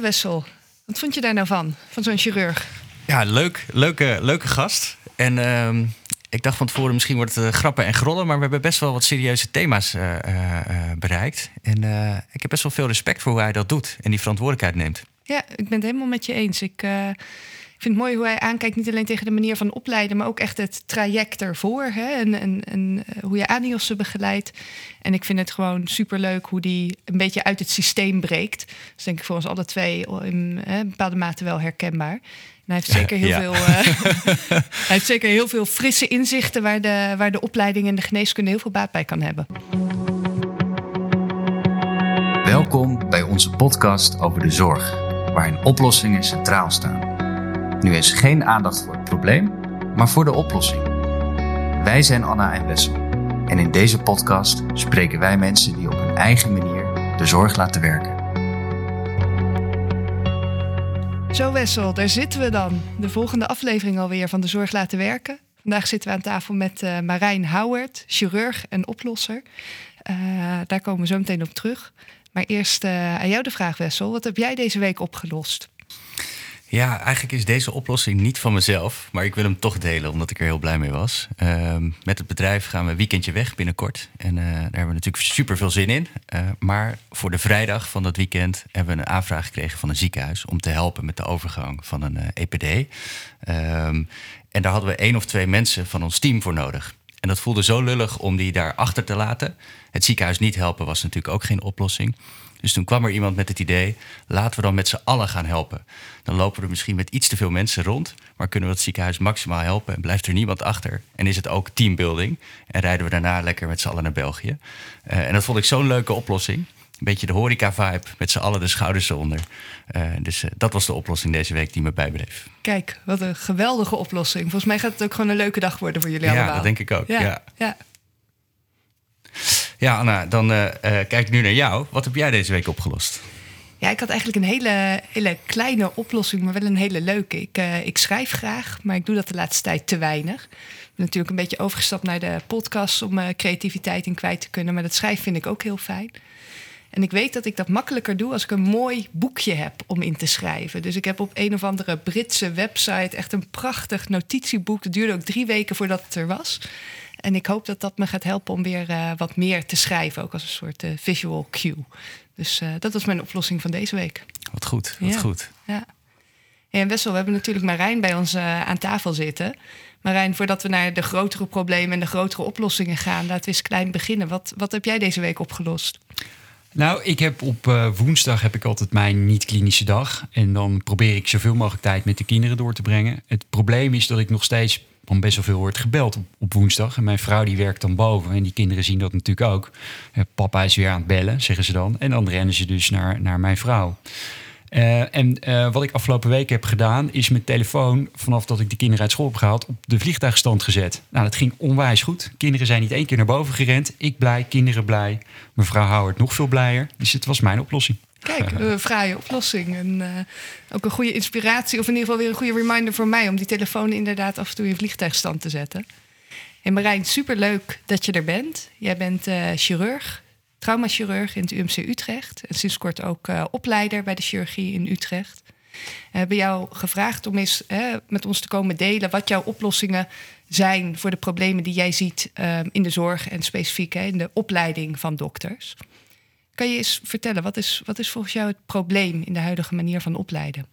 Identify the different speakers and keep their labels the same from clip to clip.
Speaker 1: Wessel. Wat vond je daar nou van? Van zo'n chirurg?
Speaker 2: Ja, leuk. Leuke, leuke gast. En ehm, ik dacht van tevoren, misschien wordt het uh, grappen en grollen, maar we hebben best wel wat serieuze thema's uh, uh, bereikt. En ik heb best wel veel respect voor hoe hij dat doet en die verantwoordelijkheid neemt.
Speaker 1: Ja, ik ben het helemaal met je eens. Ik, ik vind het mooi hoe hij aankijkt, niet alleen tegen de manier van opleiden, maar ook echt het traject ervoor. Hè? En, en, en hoe je ANIOS'en begeleidt. En ik vind het gewoon superleuk hoe die een beetje uit het systeem breekt. Dus denk ik voor ons alle twee in hè, bepaalde mate wel herkenbaar. En hij heeft zeker heel,
Speaker 2: Ja.
Speaker 1: veel, uh, hij heeft zeker heel veel frisse inzichten waar de, waar de opleiding en de geneeskunde heel veel baat bij kan hebben.
Speaker 3: Welkom bij onze podcast over de zorg, waarin oplossingen centraal staan. Nu is geen aandacht voor het probleem, maar voor de oplossing. Wij zijn Anna en Wessel. En in deze podcast spreken wij mensen die op hun eigen manier de zorg laten werken.
Speaker 1: Zo Wessel, daar zitten we dan. De volgende aflevering alweer van De Zorg Laten Werken. Vandaag zitten we aan tafel met uh, Marijn Houwert, chirurg en oplosser. Uh, daar komen we zo meteen op terug. Maar eerst uh, aan jou de vraag, Wessel. Wat heb jij deze week opgelost?
Speaker 2: Ja, eigenlijk is deze oplossing niet van mezelf, maar ik wil hem toch delen omdat ik er heel blij mee was. Uh, met het bedrijf gaan we een weekendje weg binnenkort en uh, daar hebben we natuurlijk super veel zin in. Uh, maar voor de vrijdag van dat weekend hebben we een aanvraag gekregen van een ziekenhuis om te helpen met de overgang van een EPD. Um, en daar hadden we één of twee mensen van ons team voor nodig. En dat voelde zo lullig om die daar achter te laten. Het ziekenhuis niet helpen was natuurlijk ook geen oplossing. Dus toen kwam er iemand met het idee: laten we dan met z'n allen gaan helpen. Dan lopen er misschien met iets te veel mensen rond, maar kunnen we het ziekenhuis maximaal helpen en blijft er niemand achter. En is het ook teambuilding en rijden we daarna lekker met z'n allen naar België. Uh, en dat vond ik zo'n leuke oplossing. Een beetje de horeca-vibe, met z'n allen de schouders eronder. Uh, dus uh, dat was de oplossing deze week die me bijbleef.
Speaker 1: Kijk, wat een geweldige oplossing. Volgens mij gaat het ook gewoon een leuke dag worden voor jullie
Speaker 2: ja,
Speaker 1: allemaal.
Speaker 2: Ja, dat denk ik ook.
Speaker 1: Ja,
Speaker 2: ja.
Speaker 1: ja.
Speaker 2: Ja, Anna, dan uh, uh, kijk ik nu naar jou. Wat heb jij deze week opgelost?
Speaker 1: Ja, ik had eigenlijk een hele, hele kleine oplossing, maar wel een hele leuke. Ik, uh, ik schrijf graag, maar ik doe dat de laatste tijd te weinig. Ik ben natuurlijk een beetje overgestapt naar de podcast om creativiteit in kwijt te kunnen. Maar dat schrijven vind ik ook heel fijn. En ik weet dat ik dat makkelijker doe als ik een mooi boekje heb om in te schrijven. Dus ik heb op een of andere Britse website echt een prachtig notitieboek. Het duurde ook drie weken voordat het er was. En ik hoop dat dat me gaat helpen om weer uh, wat meer te schrijven, ook als een soort uh, visual cue. Dus uh, dat was mijn oplossing van deze week.
Speaker 2: Wat goed, wat
Speaker 1: ja.
Speaker 2: goed.
Speaker 1: Ja. Hey, en Wessel, we hebben natuurlijk Marijn bij ons aan tafel zitten. Marijn, voordat we naar de grotere problemen en de grotere oplossingen gaan, laten we eens klein beginnen. Wat, wat heb jij deze week opgelost?
Speaker 4: Nou, ik heb op uh, woensdag heb ik altijd mijn niet-klinische dag. En dan probeer ik zoveel mogelijk tijd met de kinderen door te brengen. Het probleem is dat ik nog steeds dan best wel veel wordt gebeld op, woensdag. En mijn vrouw die werkt dan boven. En die kinderen zien dat natuurlijk ook. Uh, papa is weer aan het bellen, zeggen ze dan. En dan rennen ze dus naar, naar mijn vrouw. Uh, en uh, wat ik afgelopen week heb gedaan, is mijn telefoon, vanaf dat ik de kinderen uit school heb gehaald, op de vliegtuigstand gezet. Nou, dat ging onwijs goed. Kinderen zijn niet één keer naar boven gerend. Ik blij, kinderen blij. Mevrouw Howard nog veel blijer. Dus het was mijn oplossing.
Speaker 1: Kijk, een fraaie oplossing. En uh, ook een goede inspiratie, of in ieder geval weer een goede reminder voor mij om die telefoon inderdaad af en toe in vliegtuigstand te zetten. En Marijn, superleuk dat je er bent. Jij bent uh, chirurg, traumachirurg in het UMC Utrecht. En sinds kort ook uh, opleider bij de chirurgie in Utrecht. We hebben jou gevraagd om eens met ons te komen delen wat jouw oplossingen zijn voor de problemen die jij ziet uh, in de zorg en specifiek hè, in de opleiding van dokters. Kan je eens vertellen, wat is, wat is volgens jou het probleem in de huidige manier van opleiden?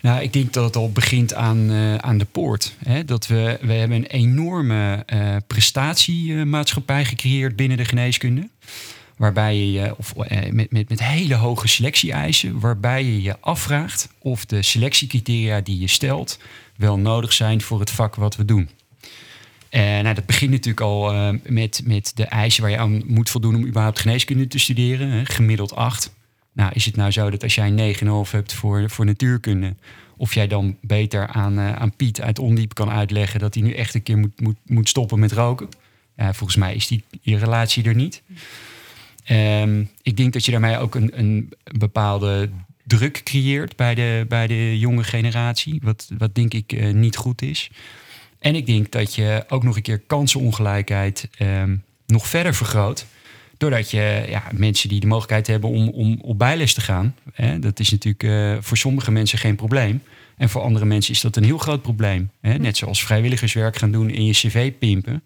Speaker 4: Nou, ik denk dat het al begint aan, uh, aan de poort. Hè? Dat we, we hebben een enorme uh, prestatiemaatschappij gecreëerd binnen de geneeskunde. Waarbij je of uh, met, met, met hele hoge selectie-eisen, waarbij je je afvraagt of de selectiecriteria die je stelt wel nodig zijn voor het vak wat we doen. En nou, dat begint natuurlijk al uh, met, met de eisen waar je aan moet voldoen om überhaupt geneeskunde te studeren. Hè? Gemiddeld 8. Nou, is het nou zo dat als jij 9,5 hebt voor, voor natuurkunde, of jij dan beter aan, uh, aan Piet uit Ondiep kan uitleggen dat hij nu echt een keer moet, moet, moet stoppen met roken? Volgens mij is die, die relatie er niet. Um, ik denk dat je daarmee ook een, een bepaalde druk creëert bij de, bij de jonge generatie, wat, wat denk ik niet goed is. En ik denk dat je ook nog een keer kansenongelijkheid um, nog verder vergroot. Doordat je ja, mensen die de mogelijkheid hebben om, om op bijles te gaan, hè, dat is natuurlijk eh, voor sommige mensen geen probleem. En voor andere mensen is dat een heel groot probleem. Hè? Net zoals vrijwilligerswerk gaan doen in je cv pimpen.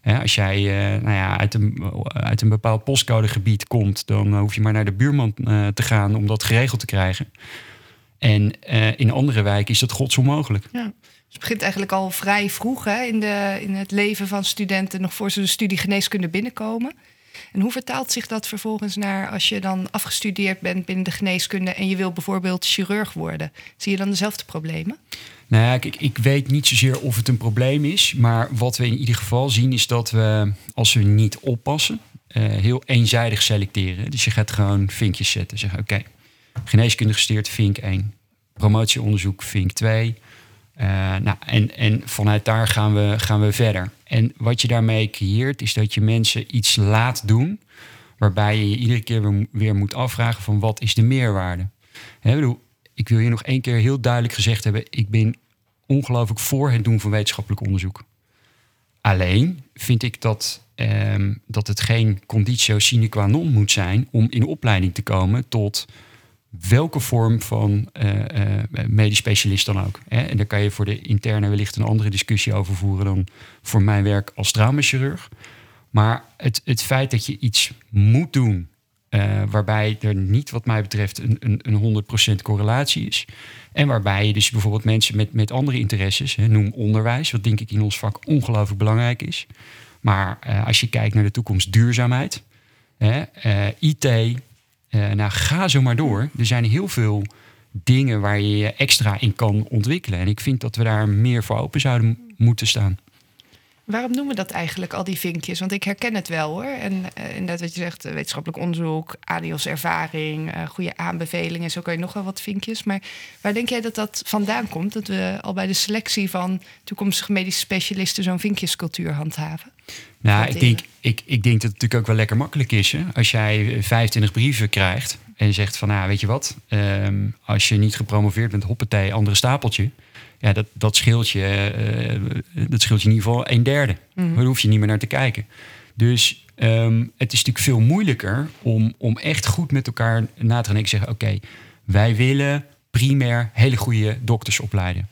Speaker 4: Hè, als jij uh, nou ja, uit, een, uit een bepaald postcodegebied komt, dan hoef je maar naar de buurman uh, te gaan om dat geregeld te krijgen. En uh, in andere wijken is dat godsonmogelijk.
Speaker 1: Ja. Dus het begint eigenlijk al vrij vroeg hè, in, de, in het leven van studenten, nog voor ze de studie geneeskunde binnenkomen. En hoe vertaalt zich dat vervolgens naar als je dan afgestudeerd bent binnen de geneeskunde en je wil bijvoorbeeld chirurg worden? Zie je dan dezelfde problemen?
Speaker 4: Nou ja, ik, ik weet niet zozeer of het een probleem is, maar wat we in ieder geval zien is dat we, als we niet oppassen, uh, heel eenzijdig selecteren. Dus je gaat gewoon vinkjes zetten. Zeggen, oké, geneeskunde gesteerd, vink 1. Promotieonderzoek, vink 2. Uh, nou, en, en vanuit daar gaan we, gaan we verder. En wat je daarmee creëert, is dat je mensen iets laat doen, waarbij je je iedere keer weer, moet afvragen van wat is de meerwaarde. He, bedoel, ik wil je nog één keer heel duidelijk gezegd hebben, ik ben ongelooflijk voor het doen van wetenschappelijk onderzoek. Alleen vind ik dat, um, dat het geen conditio sine qua non moet zijn om in opleiding te komen tot welke vorm van uh, medisch specialist dan ook. Hè? En daar kan je voor de interne wellicht een andere discussie over voeren dan voor mijn werk als traumachirurg. Maar het, het feit dat je iets moet doen uh, waarbij er niet, wat mij betreft, een, een, een 100% correlatie is. En waarbij je dus bijvoorbeeld mensen met, met andere interesses, hè, noem onderwijs, wat denk ik in ons vak ongelooflijk belangrijk is. Maar als je kijkt naar de toekomst duurzaamheid, hè, IT, uh, nou, ga zo maar door. Er zijn heel veel dingen waar je je extra in kan ontwikkelen. En ik vind dat we daar meer voor open zouden moeten staan.
Speaker 1: Waarom noemen we dat eigenlijk, al die vinkjes? Want ik herken het wel hoor. En uh, inderdaad wat je zegt, uh, wetenschappelijk onderzoek, ADIOS ervaring, uh, goede aanbevelingen. Zo kan je nog wel wat vinkjes. Maar waar denk jij dat dat vandaan komt? Dat we al bij de selectie van toekomstige medische specialisten zo'n vinkjescultuur handhaven?
Speaker 4: Nou, ik denk, ik, ik denk dat het natuurlijk ook wel lekker makkelijk is. Hè? Als jij 25 brieven krijgt en zegt van, nou, weet je wat? Um, als je niet gepromoveerd bent, hoppatee, andere stapeltje. Ja, dat, dat, scheelt je, uh, dat scheelt je in ieder geval een derde. Mm. Daar hoef je niet meer naar te kijken. Dus um, het is natuurlijk veel moeilijker om, om echt goed met elkaar na te gaan. Ik zeg, oké, okay, wij willen primair hele goede dokters opleiden.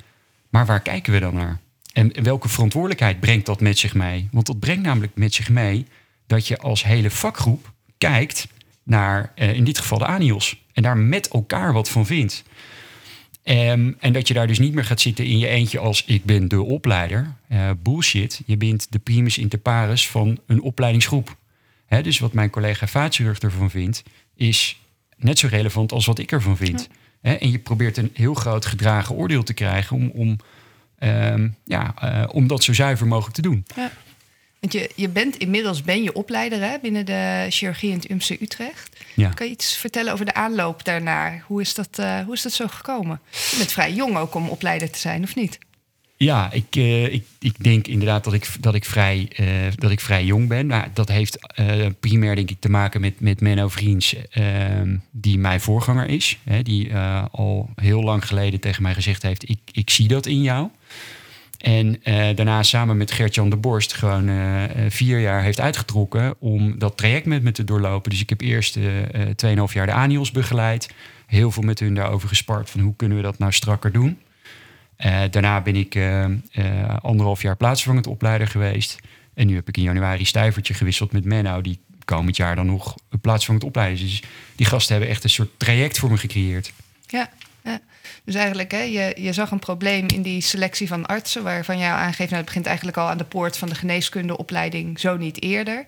Speaker 4: Maar waar kijken we dan naar? En welke verantwoordelijkheid brengt dat met zich mee? Want dat brengt namelijk met zich mee dat je als hele vakgroep kijkt naar, uh, in dit geval de ANIOS. En daar met elkaar wat van vindt. Um, en dat je daar dus niet meer gaat zitten in je eentje als ik ben de opleider. Uh, bullshit. Je bent de primus inter pares van een opleidingsgroep. Hè, dus wat mijn collega vaatchirurg ervan vindt, is net zo relevant als wat ik ervan vind. Ja. Hè, en je probeert een heel groot gedragen oordeel te krijgen om, om, um, ja, uh, om dat zo zuiver mogelijk te doen.
Speaker 1: Ja. Want je, je bent inmiddels ben je opleider hè, binnen de chirurgie in het UMC Utrecht. Ja. Kan je iets vertellen over de aanloop daarnaar? Hoe is dat, uh, hoe is dat zo gekomen? Je bent vrij jong ook om opleider te zijn, of niet?
Speaker 4: Ja, ik, uh, ik, ik denk inderdaad dat ik, dat ik, vrij, uh, dat ik vrij jong ben. Maar dat heeft primair denk ik te maken met, met Menno Vriends, ehm, die mijn voorganger is. Hè, die al heel lang geleden tegen mij gezegd heeft, ik, ik zie dat in jou. En uh, daarna samen met Gert-Jan de Borst gewoon uh, vier jaar heeft uitgetrokken om dat traject met me te doorlopen. Dus ik heb eerst uh, 2,5 jaar de ANIOS begeleid. Heel veel met hun daarover gespart van hoe kunnen we dat nou strakker doen. daarna ben ik anderhalf jaar plaatsvervangend opleider geweest. En nu heb ik in januari stijvertje gewisseld met Menno, die komend jaar dan nog plaatsvervangend opleider is. Dus die gasten hebben echt een soort traject voor me gecreëerd.
Speaker 1: Ja, ja. Dus eigenlijk, hè, je, je zag een probleem in die selectie van artsen, waarvan jij aangeeft, nou, het begint eigenlijk al aan de poort van de geneeskundeopleiding, zo niet eerder.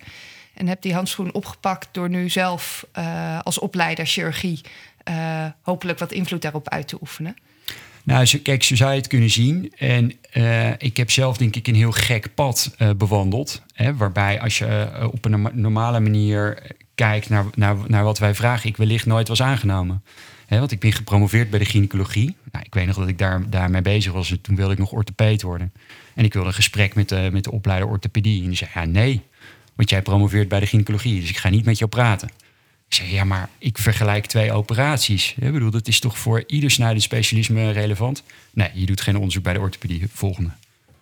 Speaker 1: En heb die handschoen opgepakt door nu zelf uh, als opleider chirurgie uh, hopelijk wat invloed daarop uit te oefenen.
Speaker 4: Nou, kijk, zo zou je het kunnen zien. En uh, ik heb zelf denk ik een heel gek pad bewandeld. Hè, waarbij als je op een normale manier kijkt naar, naar, naar wat wij vragen, ik wellicht nooit was aangenomen. He, want ik ben gepromoveerd bij de gynaecologie. Nou, ik weet nog dat ik daar, daarmee bezig was. Toen wilde ik nog orthopeed worden. En ik wilde een gesprek met de, met de opleider orthopedie. En die zei, ja nee, want jij promoveert bij de gynaecologie. Dus ik ga niet met jou praten. Ik zei, ja, maar ik vergelijk twee operaties. Ik bedoel, dat is toch voor ieder snijdend specialisme relevant? Nee, je doet geen onderzoek bij de orthopedie. Volgende.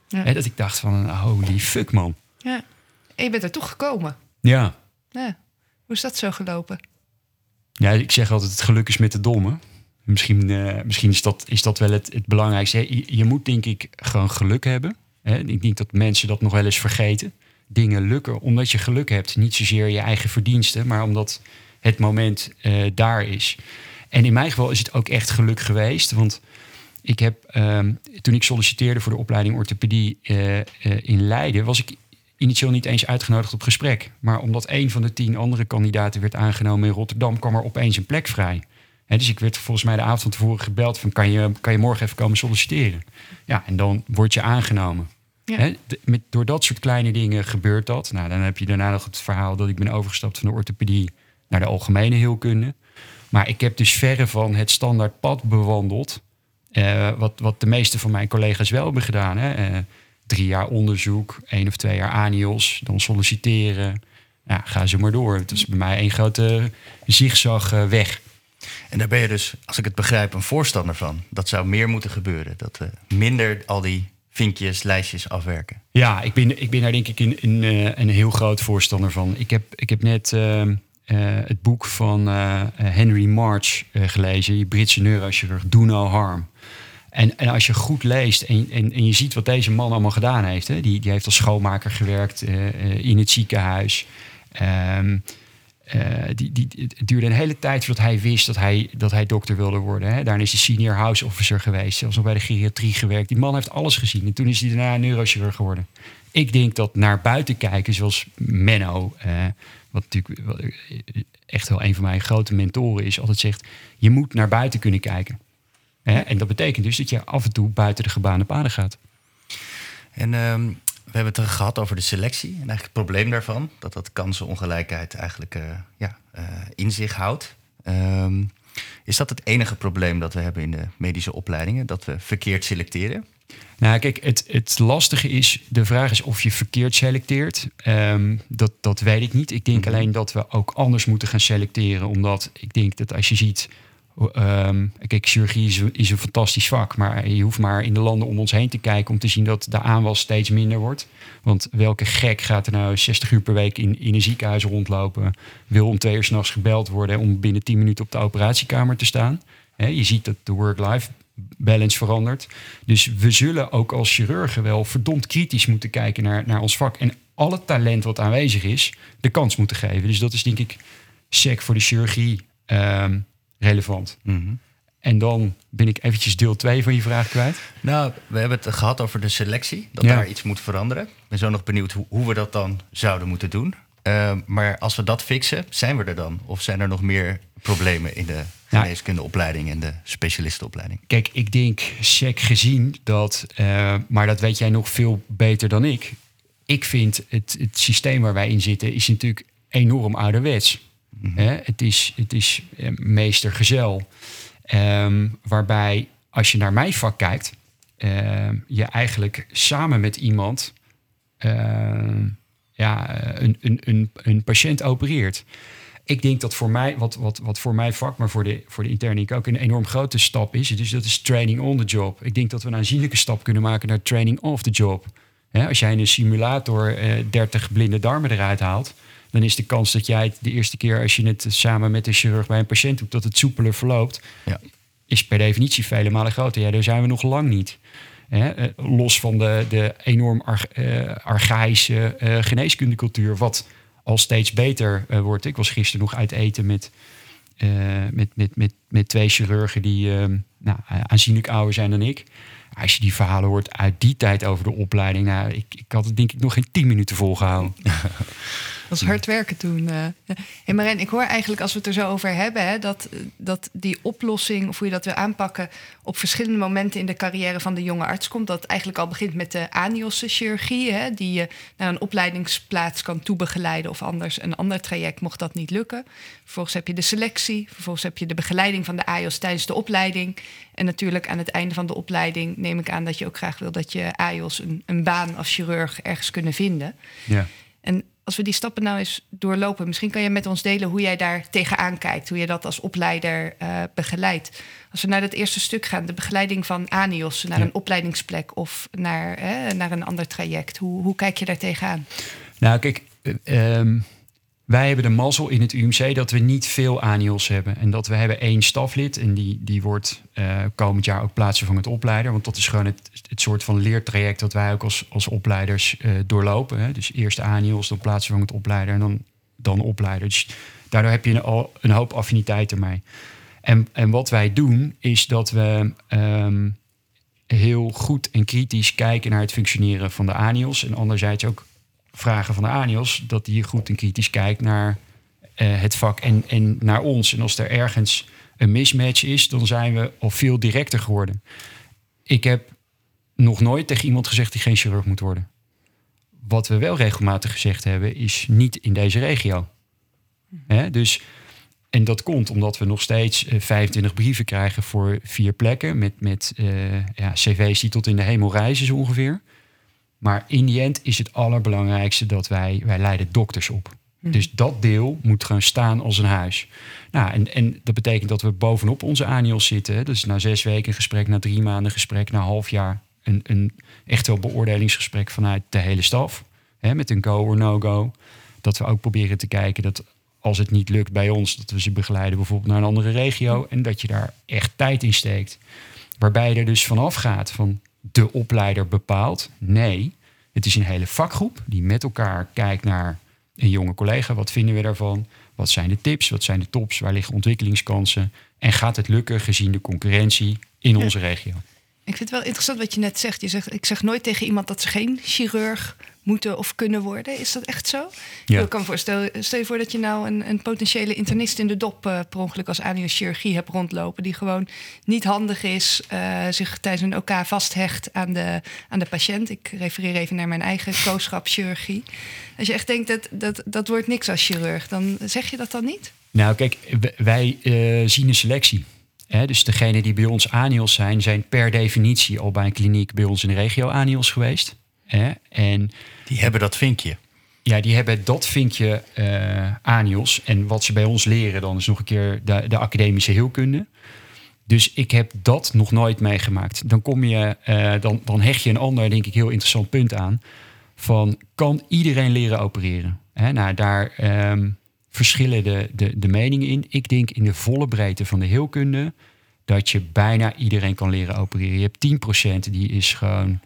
Speaker 4: Ja. He, dat ik dacht van, holy fuck man.
Speaker 1: Ja, en je bent er toch gekomen.
Speaker 4: Ja.
Speaker 1: ja. Hoe is dat zo gelopen?
Speaker 4: Ja, ik zeg altijd: het geluk is met de domme. Misschien, uh, misschien is, dat, is dat wel het, het belangrijkste. Je, moet denk ik gewoon geluk hebben. Hè? Ik denk dat mensen dat nog wel eens vergeten. Dingen lukken omdat je geluk hebt. Niet zozeer je eigen verdiensten, maar omdat het moment uh, daar is. En in mijn geval is het ook echt geluk geweest. Want ik heb, uh, toen ik solliciteerde voor de opleiding orthopedie uh, in Leiden, was ik initieel niet eens uitgenodigd op gesprek. Maar omdat een van de tien andere kandidaten werd aangenomen in Rotterdam, kwam er opeens een plek vrij. He, dus ik werd volgens mij de avond van tevoren gebeld van kan je, kan je morgen even komen solliciteren? Ja, en dan word je aangenomen. Ja. met, door dat soort kleine dingen gebeurt dat. Nou, dan heb je daarna nog het verhaal dat ik ben overgestapt van de orthopedie naar de algemene heelkunde. Maar ik heb dus verre van het standaard pad bewandeld. Uh, wat, wat de meeste van mijn collega's wel hebben gedaan. Hè? Uh, drie jaar onderzoek, één of twee jaar ANIOS, dan solliciteren. Ja, ga ze maar door. Het is bij mij één grote zigzag uh, weg.
Speaker 2: En daar ben je dus, als ik het begrijp, een voorstander van. Dat zou meer moeten gebeuren. Dat we minder al die vinkjes, lijstjes afwerken.
Speaker 4: Ja, ik ben, ik ben daar denk ik een, een, een heel groot voorstander van. Ik heb, ik heb net uh, het boek van Henry March gelezen, die Britse neurochirurg, Do No Harm. En, en als je goed leest en, en, je ziet wat deze man allemaal gedaan heeft, hè, die, die heeft als schoonmaker gewerkt in het ziekenhuis. Um, die, die, het duurde een hele tijd voordat hij wist dat hij, dat hij dokter wilde worden. Hè. Daarna is hij senior house officer geweest, zelfs nog bij de geriatrie gewerkt. Die man heeft alles gezien en toen is hij daarna neurochirurg geworden. Ik denk dat naar buiten kijken, zoals Menno, wat natuurlijk echt wel een van mijn grote mentoren is, altijd zegt: je moet naar buiten kunnen kijken. En dat betekent dus dat je af en toe buiten de gebaande paden gaat.
Speaker 2: En um, we hebben het gehad over de selectie en eigenlijk het probleem daarvan, dat dat kansenongelijkheid eigenlijk uh, ja, uh, in zich houdt. Um, is dat het enige probleem dat we hebben in de medische opleidingen, dat we verkeerd selecteren?
Speaker 4: Nou, kijk, het, het lastige is, de vraag is of je verkeerd selecteert. Um, dat, dat weet ik niet. Ik denk mhm. alleen dat we ook anders moeten gaan selecteren. Omdat ik denk dat als je ziet. Um, kijk, chirurgie is, is, een fantastisch vak. Maar je hoeft maar in de landen om ons heen te kijken om te zien dat de aanwas steeds minder wordt. Want welke gek gaat er nou 60 uur per week in, een ziekenhuis rondlopen? Wil om twee uur s'nachts gebeld worden om binnen 10 minuten op de operatiekamer te staan? je ziet dat de work-life balance verandert. Dus we zullen ook als chirurgen wel verdomd kritisch moeten kijken naar, naar ons vak. En alle talent wat aanwezig is, de kans moeten geven. Dus dat is denk ik sec voor de chirurgie um, relevant.
Speaker 2: Mhm.
Speaker 4: En dan ben ik eventjes deel 2 van je vraag kwijt.
Speaker 2: Nou, we hebben het gehad over de selectie. Dat daar iets moet veranderen. Ik ben zo nog benieuwd hoe, hoe we dat dan zouden moeten doen. Uh, maar als we dat fixen, zijn we er dan? Of zijn er nog meer problemen in de geneeskundeopleiding en de specialistenopleiding?
Speaker 4: Kijk, ik denk sec gezien dat, uh, maar dat weet jij nog veel beter dan ik. Ik vind het, het systeem waar wij in zitten is natuurlijk enorm ouderwets. Mm -hmm. het is, het is uh, meestergezel. Um, waarbij als je naar mijn vak kijkt, uh, je eigenlijk samen met iemand ja, een, een, een, een patiënt opereert ik denk dat voor mij, wat, wat, wat voor mijn vak, maar voor de, voor de interne ook een enorm grote stap is. Dus dat is training on the job. Ik denk dat we een aanzienlijke stap kunnen maken naar training off the job. als jij in een simulator eh, 30 blinde darmen eruit haalt, dan is de kans dat jij het de eerste keer als je het samen met de chirurg bij een patiënt doet, dat het soepeler verloopt,
Speaker 2: ja.
Speaker 4: is per definitie vele malen groter. Ja, daar zijn we nog lang niet. Eh, los van de, de enorm arg, uh, archaïsche uh, geneeskundecultuur, wat al steeds beter uh, wordt. Ik was gisteren nog uit eten met, met, met, met, met twee chirurgen die nou, aanzienlijk ouder zijn dan ik. Als je die verhalen hoort uit die tijd over de opleiding, nou, ik, ik had het denk ik nog geen tien minuten volgehouden.
Speaker 1: Was hard werken toen. Uh. Hey Marijn, ik hoor eigenlijk als we het er zo over hebben, hè, dat, dat die oplossing, of hoe je dat wil aanpakken, op verschillende momenten in de carrière van de jonge arts komt. Dat eigenlijk al begint met de anios-chirurgie, hè, die je naar een opleidingsplaats kan toebegeleiden of anders een ander traject mocht dat niet lukken. Vervolgens heb je de selectie, vervolgens heb je de begeleiding van de AIOS tijdens de opleiding. En natuurlijk aan het einde van de opleiding neem ik aan dat je ook graag wil dat je AIOS een, een baan als chirurg ergens kunnen vinden.
Speaker 4: Ja.
Speaker 1: Als we die stappen nou eens doorlopen, misschien kan je met ons delen hoe jij daar tegenaan kijkt, hoe je dat als opleider uh, begeleidt. Als we naar dat eerste stuk gaan, de begeleiding van ANIOS naar een opleidingsplek of naar, naar een ander traject, hoe, hoe kijk je daar tegenaan?
Speaker 4: Nou, kijk, um, Wij hebben de mazzel in het UMC dat we niet veel ANIOS hebben. En dat we hebben één staflid. En die, die wordt uh, komend jaar ook plaatsvervangend opleider. Want dat is gewoon het, het soort van leertraject dat wij ook als, als opleiders uh, doorlopen. Hè. Dus eerst ANIOS, dan plaatsvervangend opleider en dan, dan opleider. Dus daardoor heb je al een hoop affiniteit ermee. En, en wat wij doen is dat we um, heel goed en kritisch kijken naar het functioneren van de ANIOS. En anderzijds ook vragen van de ANIOS dat die goed en kritisch kijkt naar uh, het vak en, en naar ons. En als er ergens een mismatch is, dan zijn we al veel directer geworden. Ik heb nog nooit tegen iemand gezegd die geen chirurg moet worden. Wat we wel regelmatig gezegd hebben, is niet in deze regio. Dus, en dat komt omdat we nog steeds uh, 25 brieven krijgen voor vier plekken. Met, met uh, ja, cv's die tot in de hemel reizen zo ongeveer. Maar in die end is het allerbelangrijkste dat wij, wij leiden dokters op. Mm. Dus dat deel moet gewoon staan als een huis. Nou, en, en dat betekent dat we bovenop onze ANIOS zitten. Dus na zes weken een gesprek, na drie maanden gesprek, na een half jaar een, een echt wel beoordelingsgesprek vanuit de hele staf. Hè, met een go or no go. Dat we ook proberen te kijken dat als het niet lukt bij ons, dat we ze begeleiden bijvoorbeeld naar een andere regio. En dat je daar echt tijd in steekt. Waarbij je er dus vanaf gaat van de opleider bepaalt. Nee, het is een hele vakgroep die met elkaar kijkt naar een jonge collega. Wat vinden we daarvan? Wat zijn de tips? Wat zijn de tops? Waar liggen ontwikkelingskansen? En gaat het lukken gezien de concurrentie in onze regio?
Speaker 1: Ik vind het wel interessant wat je net zegt. Je zegt, ik zeg nooit tegen iemand dat ze geen chirurg moeten of kunnen worden. Is dat echt zo? Ja. Ik kan voorstellen, stel je voor dat je nou een, een potentiële internist in de dop uh, per ongeluk als chirurgie hebt rondlopen, die gewoon niet handig is, uh, zich tijdens een OK vasthecht aan de, aan de patiënt. Ik refereer even naar mijn eigen chirurgie. Als je echt denkt dat, dat dat wordt niks als chirurg, dan zeg je dat dan niet?
Speaker 4: Nou, kijk, wij uh, zien een selectie. Dus degenen die bij ons ANIOS zijn, zijn per definitie al bij een kliniek bij ons in de regio ANIOS geweest. Hè? En
Speaker 2: die hebben dat vinkje.
Speaker 4: Ja, die hebben dat vinkje uh, ANIOS. En wat ze bij ons leren dan is nog een keer de, de academische heelkunde. Dus ik heb dat nog nooit meegemaakt. Dan, kom je, uh, dan, dan hecht je een ander, denk ik, heel interessant punt aan. Van, kan iedereen leren opereren? Hè, nou, daar um, verschillen de, de, de meningen in. Ik denk in de volle breedte van de heelkunde... dat je bijna iedereen kan leren opereren. Je hebt 10% die is gewoon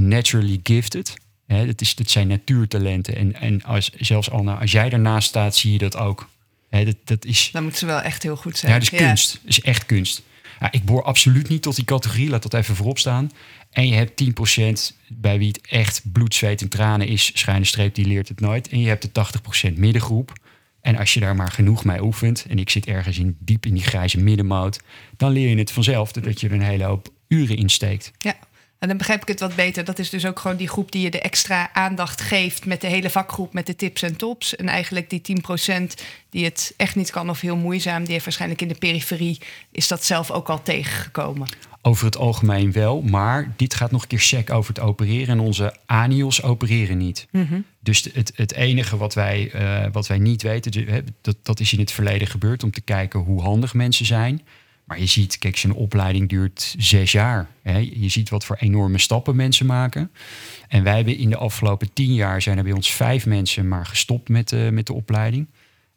Speaker 4: naturally gifted. Hè, dat, is, dat zijn natuurtalenten. En, en als, zelfs Anna, als jij daarnaast staat, zie je dat ook. Hè, dat, dat is,
Speaker 1: Dan moet ze wel echt heel goed zijn.
Speaker 4: Ja, dat is kunst. Dat is echt kunst. Ja, ik boor absoluut niet tot die categorie, laat dat even voorop staan. En je hebt 10% bij wie het echt bloed, zweet en tranen is, schuine streep, die leert het nooit. En je hebt de 80% middengroep. En als je daar maar genoeg mee oefent, en ik zit ergens in, diep in die grijze middenmoot, dan leer je het vanzelf, dat je er een hele hoop uren in steekt.
Speaker 1: Ja. En dan begrijp ik het wat beter. Dat is dus ook gewoon die groep die je de extra aandacht geeft met de hele vakgroep, met de tips en tops. En eigenlijk die 10% die het echt niet kan of heel moeizaam, die heeft waarschijnlijk in de periferie, is dat zelf ook al tegengekomen.
Speaker 4: Over het algemeen wel, maar dit gaat nog een keer sec over het opereren. En onze ANIOS opereren niet. Mm -hmm. Dus het, het enige wat wij, uh, wat wij niet weten, dat, dat is in het verleden gebeurd om te kijken hoe handig mensen zijn. Maar je ziet, kijk, zijn opleiding duurt zes jaar. Hè. Je ziet wat voor enorme stappen mensen maken. En wij hebben in de afgelopen tien jaar zijn er bij ons vijf mensen maar gestopt met, uh, met de opleiding.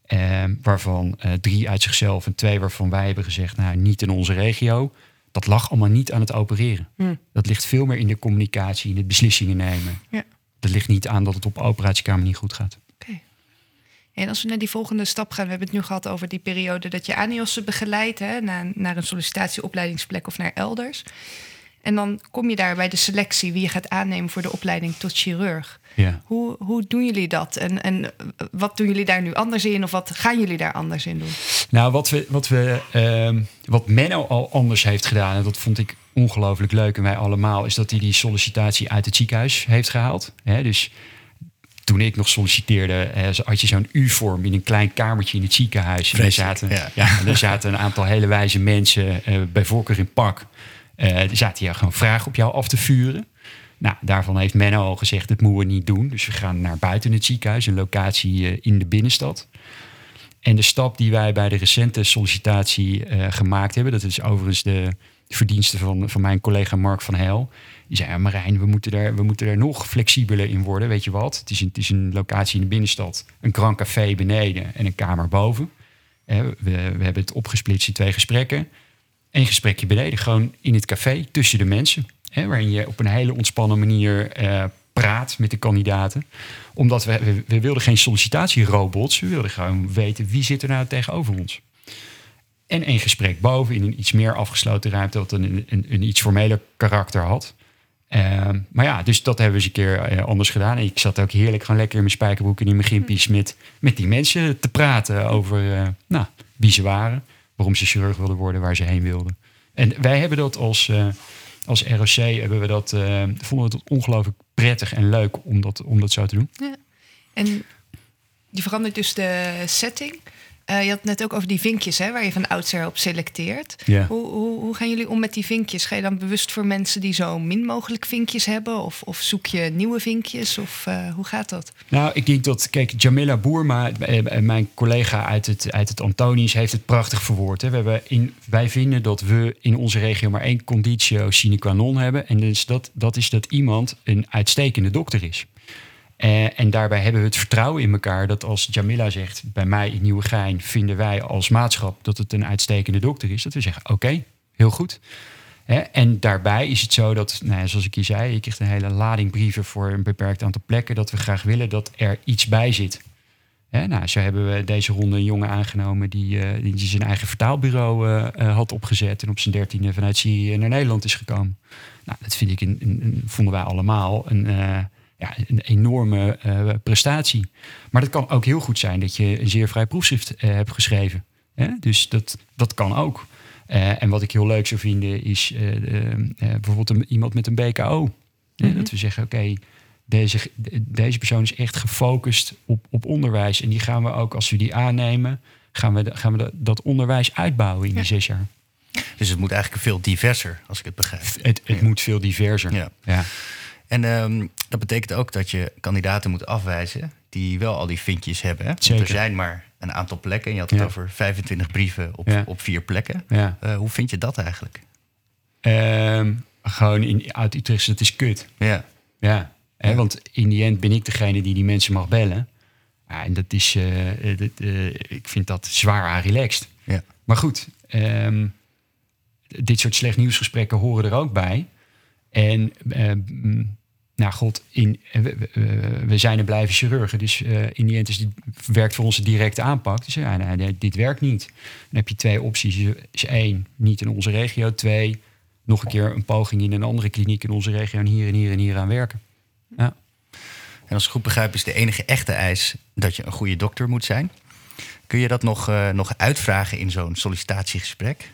Speaker 4: Uh, waarvan uh, drie uit zichzelf en twee waarvan wij hebben gezegd, nou niet in onze regio. Dat lag allemaal niet aan het opereren. Mm. Dat ligt veel meer in de communicatie, in het beslissingen nemen. Ja. Dat ligt niet aan dat het op de operatiekamer niet goed gaat.
Speaker 1: En als we naar die volgende stap gaan, we hebben het nu gehad over die periode dat je ANIOS begeleidt hè, naar, naar een sollicitatieopleidingsplek of naar elders. En dan kom je daar bij de selectie, wie je gaat aannemen voor de opleiding tot chirurg. Ja. Hoe, hoe doen jullie dat? En, en wat doen jullie daar nu anders in? Of wat gaan jullie daar anders in doen?
Speaker 4: Nou, wat, we, wat, we, uh, wat Menno al anders heeft gedaan, en dat vond ik ongelooflijk leuk en wij allemaal, is dat hij die sollicitatie uit het ziekenhuis heeft gehaald. Dus toen ik nog solliciteerde, had je zo'n U-vorm in een klein kamertje in het ziekenhuis. En er zaten, ja. ja. zaten een aantal hele wijze mensen, uh, bij voorkeur in pak. Uh, zaten ja gewoon vragen op jou af te vuren. Nou, daarvan heeft Menno al gezegd, dat moeten we niet doen. Dus we gaan naar buiten het ziekenhuis, een locatie uh, in de binnenstad. En de stap die wij bij de recente sollicitatie gemaakt hebben, dat is overigens de, verdiensten van, van mijn collega Mark van Heil. Die zei, ja, Marijn, we moeten, daar, we moeten daar nog flexibeler in worden. Weet je wat? Het is een, het is een locatie in de binnenstad. Een grand café beneden en een kamer boven. We, we hebben het opgesplitst in twee gesprekken. Eén gesprekje beneden, gewoon in het café tussen de mensen. Hè, waarin je op een hele ontspannen manier eh, praat met de kandidaten. Omdat we, we, we wilden geen sollicitatierobots. We wilden gewoon weten wie zit er nou tegenover ons. En één gesprek boven in een iets meer afgesloten ruimte... dat een, een, een iets formeler karakter had. Ehm, maar ja, dus dat hebben we eens een keer eh, anders gedaan. En ik zat ook heerlijk gewoon lekker in mijn spijkerbroek en in mijn gimpies... met, met die mensen te praten over eh, nou, wie ze waren... waarom ze chirurg wilden worden, waar ze heen wilden. En wij hebben dat als, uh, als ROC... Hebben we dat, vonden we het ongelooflijk prettig en leuk om dat, om dat zo te doen.
Speaker 1: Ja. En je verandert dus de setting... Uh, je had het net ook over die vinkjes, hè, waar je van oudsher op selecteert. Hoe, hoe, hoe, gaan jullie om met die vinkjes? Ga je dan bewust voor mensen die zo min mogelijk vinkjes hebben? Of, of zoek je nieuwe vinkjes? Of uh, hoe gaat dat?
Speaker 4: Nou, ik denk dat, kijk, Jamila Boerma, mijn collega uit het, uit het Antonius, heeft het prachtig verwoord. Hè. We hebben in, wij vinden dat we in onze regio maar één conditio sine qua non hebben. En dus dat, dat is dat iemand een uitstekende dokter is. Uh, en daarbij hebben we het vertrouwen in elkaar dat als Jamila zegt, bij mij in Nieuwegein vinden wij als maatschap dat het een uitstekende dokter is, dat we zeggen, oké, heel goed. Hè? En daarbij is het zo dat, nou zoals ik je zei, je krijgt een hele lading brieven voor een beperkt aantal plekken, dat we graag willen dat er iets bij zit. Hè? Nou, zo hebben we deze ronde een jongen aangenomen die, uh, die zijn eigen vertaalbureau uh, had opgezet en op zijn dertiende vanuit Syrië naar Nederland is gekomen. Nou, dat vind ik een, een vonden wij allemaal een ja, een enorme uh, prestatie. Maar dat kan ook heel goed zijn dat je een zeer vrij proefschrift uh, hebt geschreven. Hè? Dus dat, dat kan ook. Uh, en wat ik heel leuk zou vinden is bijvoorbeeld een, iemand met een BKO. Mm -hmm. Dat we zeggen, oké, okay, deze, deze persoon is echt gefocust op, op onderwijs. En die gaan we ook, als we die aannemen, gaan we, gaan we dat onderwijs uitbouwen in ja. die zes jaar.
Speaker 2: Dus het moet eigenlijk veel diverser, als ik het begrijp.
Speaker 4: Het, het ja. moet veel diverser.
Speaker 2: Ja.
Speaker 4: ja.
Speaker 2: En um, dat betekent ook dat je kandidaten moet afwijzen die wel al die vinkjes hebben. Hè? Er zijn maar een aantal plekken. En je had het
Speaker 4: Ja.
Speaker 2: over 25 brieven op,
Speaker 4: Ja.
Speaker 2: op vier plekken.
Speaker 4: Ja.
Speaker 2: Eh, hoe vind je dat eigenlijk?
Speaker 4: Ehm, gewoon in, uit Utrecht, dat is kut.
Speaker 2: Ja,
Speaker 4: Ja, hè, want in die end ben ik degene die die mensen mag bellen. Ja, en dat is, eh, eh, dat, ik vind dat zwaar aan relaxed.
Speaker 2: ja.
Speaker 4: Maar goed, ehm, dit soort slecht nieuwsgesprekken horen er ook bij. En eh, mm, nou god, in, eh, we, zijn er blijven chirurgen. Dus eh, in die end dit, werkt voor ons de directe aanpak. Dus ja, nee, dit werkt niet. Dan heb je twee opties. Is, één, niet in onze regio. Twee, nog een keer een poging in een andere kliniek in onze regio. En hier en hier en hier aan werken. Ja.
Speaker 2: En als ik goed begrijp is de enige echte eis dat je een goede dokter moet zijn. Kun je dat nog, eh, nog uitvragen in zo'n sollicitatiegesprek?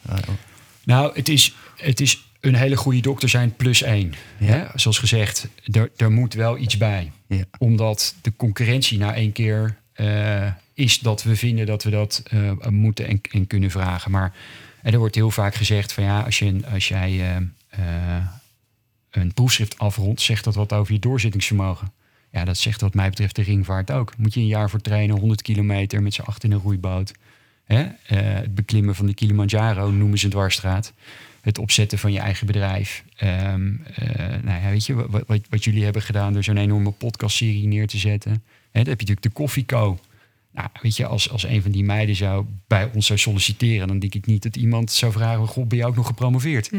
Speaker 4: Nou, het is, het is een hele goede dokter zijn plus één.
Speaker 2: Ja.
Speaker 4: Hè? Zoals gezegd, er, er moet wel iets bij.
Speaker 2: ja.
Speaker 4: Omdat de concurrentie na één keer eh, is dat we vinden dat we dat eh, moeten en, en kunnen vragen. Maar eh, er wordt heel vaak gezegd van ja, als, je, als jij eh, een proefschrift afrondt, zegt dat wat over je doorzettingsvermogen. Ja, dat zegt wat mij betreft de ringvaart ook. Moet je een jaar voor trainen, 100 kilometer met z'n acht in een roeiboot. Hè? Eh, het beklimmen van de Kilimanjaro noemen ze een dwarsstraat. Het opzetten van je eigen bedrijf. Ehm, eh, nou ja, weet je, wat, wat, wat jullie hebben gedaan door zo'n enorme podcastserie neer te zetten. Hè, dan heb je natuurlijk de Koffieco. Nou, weet je, als, als een van die meiden zou bij ons zou solliciteren, dan denk ik niet dat iemand zou vragen: God, ben je ook nog gepromoveerd?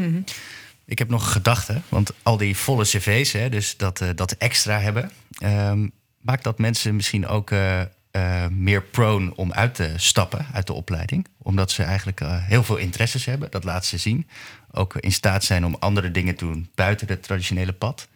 Speaker 2: Ik heb nog een gedachte, want al die volle cv's, hè, dus dat, eh, dat extra hebben, ehm, maakt dat mensen misschien ook eh, eh, meer prone om uit te stappen uit de opleiding. Omdat ze eigenlijk eh, heel veel interesses hebben, dat laat ze zien. Ook in staat zijn om andere dingen te doen buiten het traditionele pad.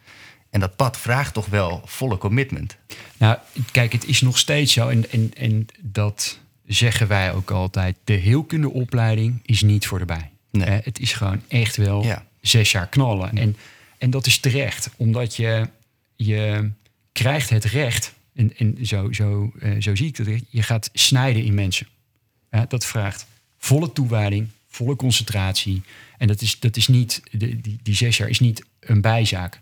Speaker 2: En dat pad vraagt toch wel volle commitment.
Speaker 4: Nou, kijk, het is nog steeds zo. En, en, en dat zeggen wij ook altijd. De heelkundeopleiding is niet voor de bij.
Speaker 2: Nee.
Speaker 4: Eh, het is gewoon echt wel
Speaker 2: Ja.
Speaker 4: zes jaar knallen. En, en dat is terecht, omdat je, je krijgt het recht. En, en zo, zo, eh, zo zie ik dat. Je gaat snijden in mensen. Dat vraagt volle toewijding, volle concentratie. En dat is, dat is niet, de, die, die zes jaar is niet een bijzaak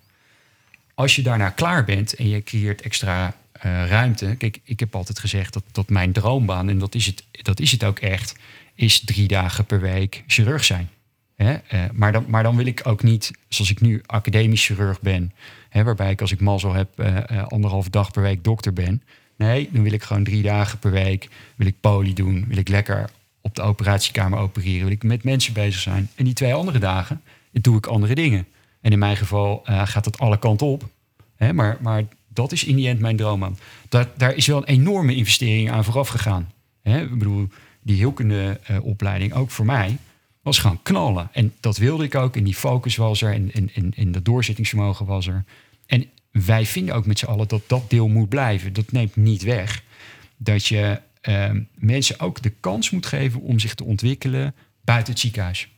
Speaker 4: als je daarna klaar bent en je creëert extra eh, ruimte. Kijk, ik heb altijd gezegd dat, dat mijn droombaan, en dat is, het, dat is het ook echt, is drie dagen per week chirurg zijn. Hè? Eh, maar, dan, maar dan wil ik ook niet, zoals ik nu academisch chirurg ben, waarbij ik als ik mazzel heb uh, uh, anderhalf dag per week dokter ben. Nee, dan wil ik gewoon drie dagen per week, wil ik poli doen, wil ik lekker op de operatiekamer opereren, wil ik met mensen bezig zijn. En die twee andere dagen doe ik andere dingen. En in mijn geval gaat het alle kanten op. Hè? Maar, maar dat is in die end mijn droom aan. Daar, daar is wel een enorme investering aan vooraf gegaan. Hè? Ik bedoel, die hilkende uh, opleiding, ook voor mij, was gewoon knallen. En dat wilde ik ook. En die focus was er. En, en, en, en dat doorzettingsvermogen was er. En wij vinden ook met z'n allen dat dat deel moet blijven. Dat neemt niet weg dat je uh, mensen ook de kans moet geven om zich te ontwikkelen buiten het ziekenhuis.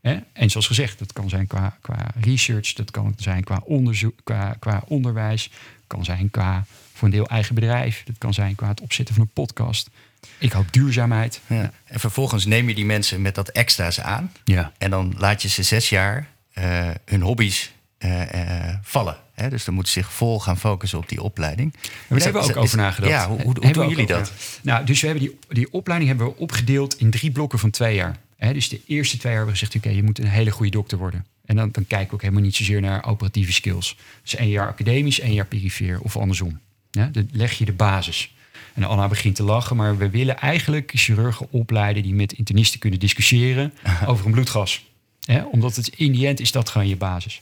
Speaker 4: Hè? En zoals gezegd, dat kan zijn qua, qua research, dat kan zijn qua onderzoek, qua, qua onderwijs, kan zijn qua voor een deel eigen bedrijf, dat kan zijn qua het opzetten van een podcast. Ik hoop duurzaamheid.
Speaker 2: Ja. En vervolgens neem je die mensen met dat extra's aan.
Speaker 4: Ja.
Speaker 2: En dan laat je ze zes jaar uh, hun hobby's uh, uh, vallen. Hè? Dus dan moeten ze zich vol gaan focussen op die opleiding.
Speaker 4: Daar hebben we ook over nagedacht.
Speaker 2: Ja, hoe, hoe, hoe doen jullie dat?
Speaker 4: Nou, dus we hebben die, die opleiding hebben we opgedeeld in drie blokken van twee jaar. Hè? Dus de eerste twee jaar hebben we gezegd: oké, okay, je moet een hele goede dokter worden. En dan, dan kijken we ook helemaal niet zozeer naar operatieve skills. Dus één jaar academisch, één jaar perifeer of andersom. Ja? Dan leg je de basis. En Anna begint te lachen, maar we willen eigenlijk chirurgen opleiden die met internisten kunnen discussiëren over een bloedgas. Omdat het in die end is dat gewoon je basis.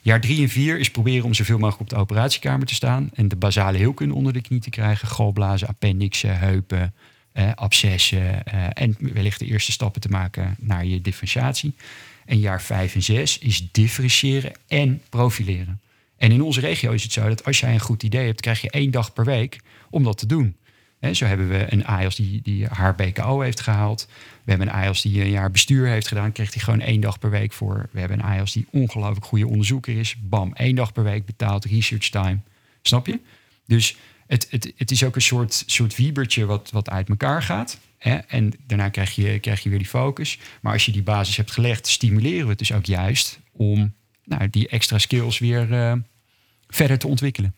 Speaker 4: Jaar drie en vier is proberen om zoveel mogelijk op de operatiekamer te staan en de basale heelkunde onder de knie te krijgen. Galblazen, appendixen, heupen, eh, abscessen eh, en wellicht de eerste stappen te maken naar je differentiatie. En jaar vijf en zes is differentiëren en profileren. En in onze regio is het zo dat als jij een goed idee hebt, krijg je één dag per week om dat te doen. Zo hebben we een AIOS die, die haar BKO heeft gehaald. We hebben een AIOS die een jaar bestuur heeft gedaan. Kreeg hij gewoon één dag per week voor. We hebben een AIOS die ongelooflijk goede onderzoeker is. Bam, één dag per week betaald, research time. Snap je? Dus het, het, het is ook een soort, soort wiebertje wat, wat uit elkaar gaat. En daarna krijg je, krijg je weer die focus. Maar als je die basis hebt gelegd, stimuleren we het dus ook juist om nou, die extra skills weer uh, verder te ontwikkelen.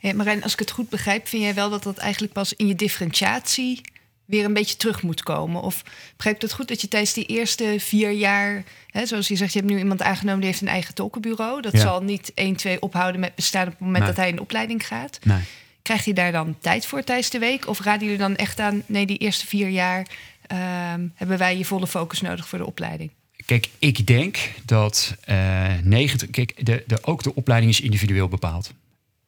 Speaker 1: Ja, Marijn, als ik het goed begrijp, vind jij wel dat dat eigenlijk pas in je differentiatie weer een beetje terug moet komen? Of begrijp ik het goed dat je tijdens die eerste vier jaar, hè, zoals je zegt, je hebt nu iemand aangenomen die heeft een eigen tolkenbureau. Dat
Speaker 4: Ja.
Speaker 1: zal niet 1, 2 ophouden met bestaan op het moment
Speaker 4: Nee.
Speaker 1: dat hij in de opleiding gaat.
Speaker 4: Nee.
Speaker 1: Krijgt hij daar dan tijd voor tijdens de week? Of raden jullie dan echt aan, nee, die eerste vier jaar ehm, hebben wij je volle focus nodig voor de opleiding?
Speaker 4: Kijk, ik denk dat eh 90. Kijk, de, de, ook de opleiding is individueel bepaald.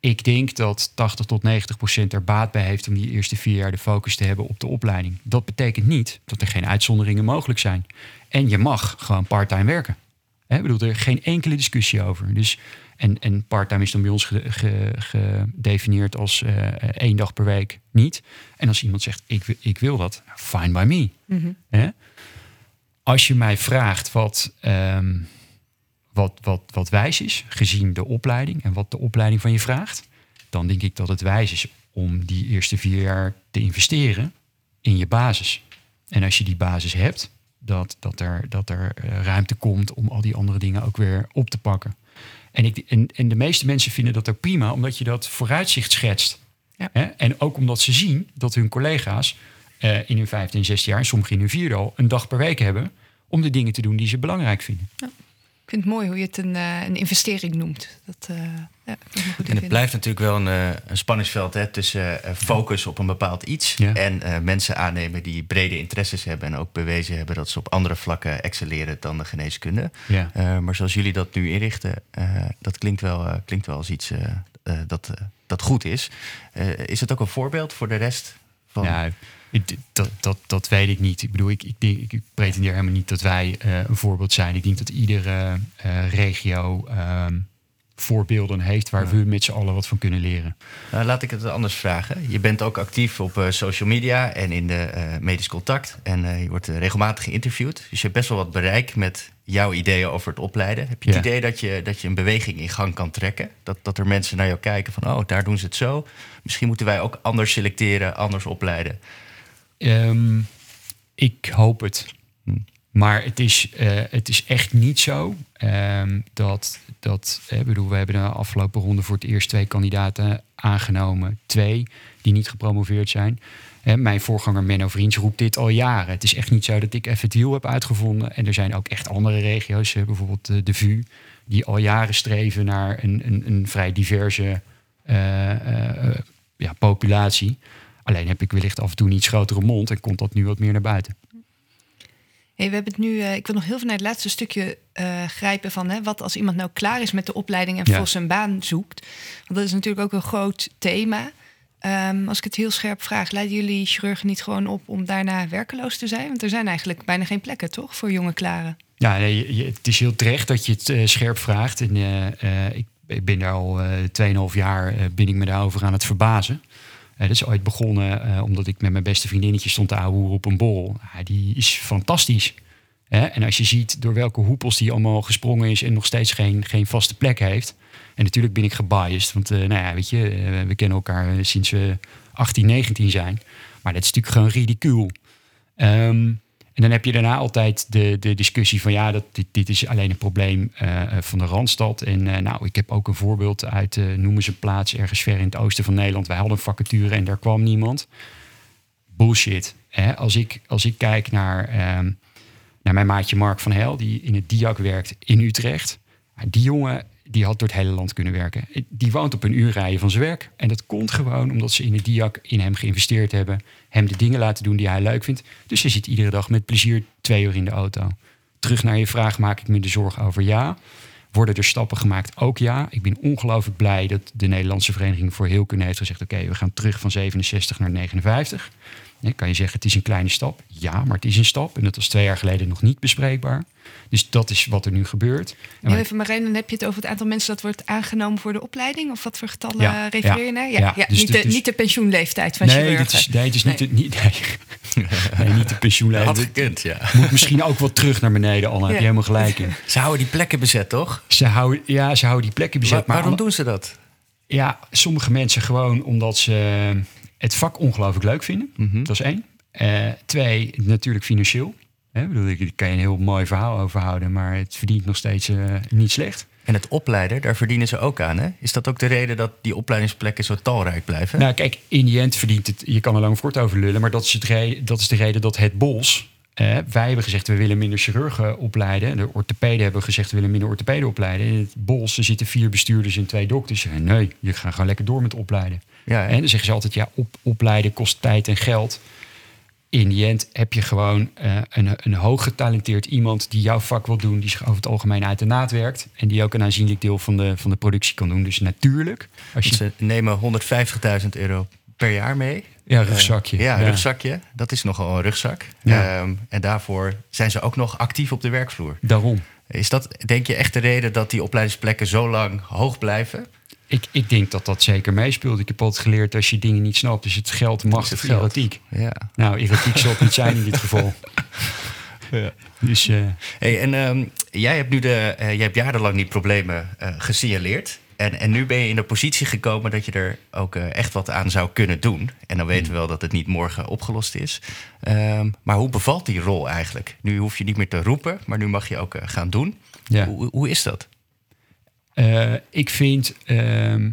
Speaker 4: Ik denk dat 80 tot 90 procent er baat bij heeft om die eerste vier jaar de focus te hebben op de opleiding. Dat betekent niet dat er geen uitzonderingen mogelijk zijn. En je mag gewoon parttime werken. Ik bedoel, er is geen enkele discussie over. Dus, en, en parttime is dan bij ons ge- ge- gedefinieerd als eh, één dag per week niet. En als iemand zegt, ik, ik wil dat, fine by me. Hè? Als je mij vraagt wat, ehm, wat, wat, wat wijs is, gezien de opleiding en wat de opleiding van je vraagt, dan denk ik dat het wijs is om die eerste vier jaar te investeren in je basis. En als je die basis hebt, dat, dat er, dat er eh, ruimte komt om al die andere dingen ook weer op te pakken. En, ik, en, en de meeste mensen vinden dat ook prima, omdat je dat vooruitzicht schetst.
Speaker 1: Ja.
Speaker 4: En ook omdat ze zien dat hun collega's eh, in hun vijfde en zesde jaar, en sommigen in hun vierde al, een dag per week hebben om de dingen te doen die ze belangrijk vinden.
Speaker 1: Ik vind het mooi hoe je het een, eh, een investering noemt. Dat, eh, ja, goed
Speaker 2: En het blijft natuurlijk wel een, eh, een spanningsveld hè, tussen eh, focus op een bepaald iets
Speaker 4: Ja.
Speaker 2: en eh, mensen aannemen die brede interesses hebben en ook bewezen hebben dat ze op andere vlakken excelleren dan de geneeskunde.
Speaker 4: Ja.
Speaker 2: Eh, maar zoals jullie dat nu inrichten, eh, dat klinkt wel, eh, klinkt wel als iets eh, eh, dat, dat goed is. Eh, is het ook een voorbeeld voor de rest van.
Speaker 4: Ja, dat, dat, dat weet ik niet. Ik bedoel, ik, ik, ik pretendeer helemaal niet dat wij eh, een voorbeeld zijn. Ik denk dat iedere eh, regio ehm, voorbeelden heeft waar we met z'n allen wat van kunnen leren.
Speaker 2: Nou, laat ik het anders vragen. Je bent ook actief op eh, social media en in de medisch contact. En je wordt regelmatig geïnterviewd. Dus je hebt best wel wat bereik met jouw ideeën over het opleiden. Heb je het idee dat je, dat je een beweging in gang kan trekken? Dat, dat er mensen naar jou kijken van, oh, daar doen ze het zo. Misschien moeten wij ook anders selecteren, anders opleiden.
Speaker 4: Ehm, ik hoop het.
Speaker 2: Hm.
Speaker 4: Maar het is, eh, het is echt niet zo ehm, dat, dat eh, bedoel, we hebben de afgelopen ronde voor het eerst twee kandidaten aangenomen. Twee die niet gepromoveerd zijn. Hè, mijn voorganger Menno Vriends roept dit al jaren. Het is echt niet zo dat ik even het wiel heb uitgevonden. En er zijn ook echt andere regio's, bijvoorbeeld eh, de VU, die al jaren streven naar een, een, een vrij diverse eh, ja, populatie. Alleen heb ik wellicht af en toe een iets grotere mond en komt dat nu wat meer naar buiten.
Speaker 1: Hey, we hebben het nu, eh, ik wil nog heel veel naar het laatste stukje eh, grijpen van hè, wat als iemand nou klaar is met de opleiding en
Speaker 4: Ja.
Speaker 1: volgens een baan zoekt. Want dat is natuurlijk ook een groot thema. Ehm, als ik het heel scherp vraag, leiden jullie chirurgen niet gewoon op om daarna werkeloos te zijn? Want er zijn eigenlijk bijna geen plekken, toch, voor jonge klaren?
Speaker 4: Ja, nee, het is heel terecht dat je het eh, scherp vraagt. En ik, ben daar al eh 2,5 jaar ben ik me daarover aan het verbazen. Eh, dat is ooit begonnen eh, omdat ik met mijn beste vriendinnetje stond te ouwehoeren op een borrel. Ja, die is fantastisch. En als je ziet door welke hoepels die allemaal gesprongen is en nog steeds geen, geen vaste plek heeft. En natuurlijk ben ik gebiased, want eh, nou ja, weet je, we kennen elkaar sinds we 18, 19 zijn. Maar dat is natuurlijk gewoon ridicuul. Ehm, en dan heb je daarna altijd de, de discussie van ja, dat, dit, dit is alleen een probleem eh, van de Randstad. En eh, nou, ik heb ook een voorbeeld uit, eh noemen ze een plaats ergens ver in het oosten van Nederland. Wij hadden een vacature en daar kwam niemand. Bullshit. Hè? Als, ik, als ik kijk naar, ehm, naar mijn maatje Mark van Hel, die in het DIAC werkt in Utrecht. Die jongen die had door het hele land kunnen werken. Die woont op een uur rijden van zijn werk. En dat komt gewoon omdat ze in het DIAC in hem geïnvesteerd hebben. Hem de dingen laten doen die hij leuk vindt. Dus hij zit iedere dag met plezier twee uur in de auto. Terug naar je vraag, maak ik me de zorg over ja. Worden er stappen gemaakt? Ook ja. Ik ben ongelooflijk blij dat de Nederlandse Vereniging voor Heelkunde heeft gezegd... oké, we gaan terug van 67 naar 59. Kan je zeggen, het is een kleine stap? Ja, maar het is een stap. En dat was twee jaar geleden nog niet bespreekbaar. Dus dat is wat er nu gebeurt. En wij-
Speaker 1: even Marijn, dan heb je het over het aantal mensen dat wordt aangenomen voor de opleiding? Of wat voor getallen
Speaker 4: Ja,
Speaker 1: eh, refereer je
Speaker 4: ja,
Speaker 1: naar? Ja,
Speaker 4: ja.
Speaker 1: ja,
Speaker 4: Dus
Speaker 1: niet, de, niet de pensioenleeftijd van
Speaker 4: nee,
Speaker 1: chirurgen.
Speaker 4: dit is, nee, het is niet,
Speaker 1: Nee.
Speaker 4: de- niet, nee. nee, niet de pensioenlijn.
Speaker 2: Had gekund, ja.
Speaker 4: moet misschien ook wat terug naar beneden, Anne. Heb
Speaker 1: Ja.
Speaker 4: je helemaal gelijk in.
Speaker 2: Ze houden die plekken bezet, toch?
Speaker 4: Ze houden, ja, ze houden die plekken bezet. Maar
Speaker 2: waarom doen ze dat?
Speaker 4: Ja, sommige mensen gewoon omdat ze het vak ongelooflijk leuk vinden.
Speaker 2: Mhm.
Speaker 4: Dat is één. Eh, twee, natuurlijk financieel. Hè, ik bedoel, daar kan je een heel mooi verhaal over houden, maar het verdient nog steeds eh, niet slecht.
Speaker 2: En het opleiden, daar verdienen ze ook aan, hè? Is dat ook de reden dat die opleidingsplekken zo talrijk blijven?
Speaker 4: Nou, kijk, in die end verdient het. Je kan er lang of kort over lullen, maar dat is, het dat is de reden dat het Bos. eh, wij hebben gezegd, we willen minder chirurgen opleiden. De orthopeden hebben gezegd, we willen minder orthopeden opleiden. In het Bos er zitten vier bestuurders en twee dokters. Nee, je gaat gewoon lekker door met opleiden.
Speaker 2: Ja?
Speaker 4: En dan zeggen ze altijd, ja, op, opleiden kost tijd en geld. In die end heb je gewoon eh, een, een hoog getalenteerd iemand die jouw vak wil doen, die zich over het algemeen uit de naad werkt. En die ook een aanzienlijk deel van de, van de productie kan doen. Dus natuurlijk, als je
Speaker 2: Ze nemen 150.000 euro per jaar mee.
Speaker 4: ja, rugzakje.
Speaker 2: Eh, ja, rugzakje. Dat is nogal een rugzak.
Speaker 4: Ja.
Speaker 2: Ehm, en daarvoor zijn ze ook nog actief op de werkvloer.
Speaker 4: Daarom.
Speaker 2: Is dat, denk je, echt de reden dat die opleidingsplekken zo lang hoog blijven?
Speaker 4: Ik, ik denk dat dat zeker meespeelt. Ik heb altijd geleerd als je dingen niet snapt, dus het geld, macht
Speaker 2: het
Speaker 4: of erotiek.
Speaker 2: Ja.
Speaker 4: Nou, erotiek zal het niet zijn in dit geval. Dus eh,
Speaker 2: Hey, en ehm, jij hebt nu de, eh, jij hebt jarenlang die problemen eh, gesignaleerd. En, en nu ben je in de positie gekomen dat je er ook echt wat aan zou kunnen doen. En dan weten we wel dat het niet morgen opgelost is. Ehm, maar hoe bevalt die rol eigenlijk? Nu hoef je niet meer te roepen, maar nu mag je ook gaan doen.
Speaker 4: ja.
Speaker 2: Hoe, hoe is dat?
Speaker 4: Eh, ik vind ehm,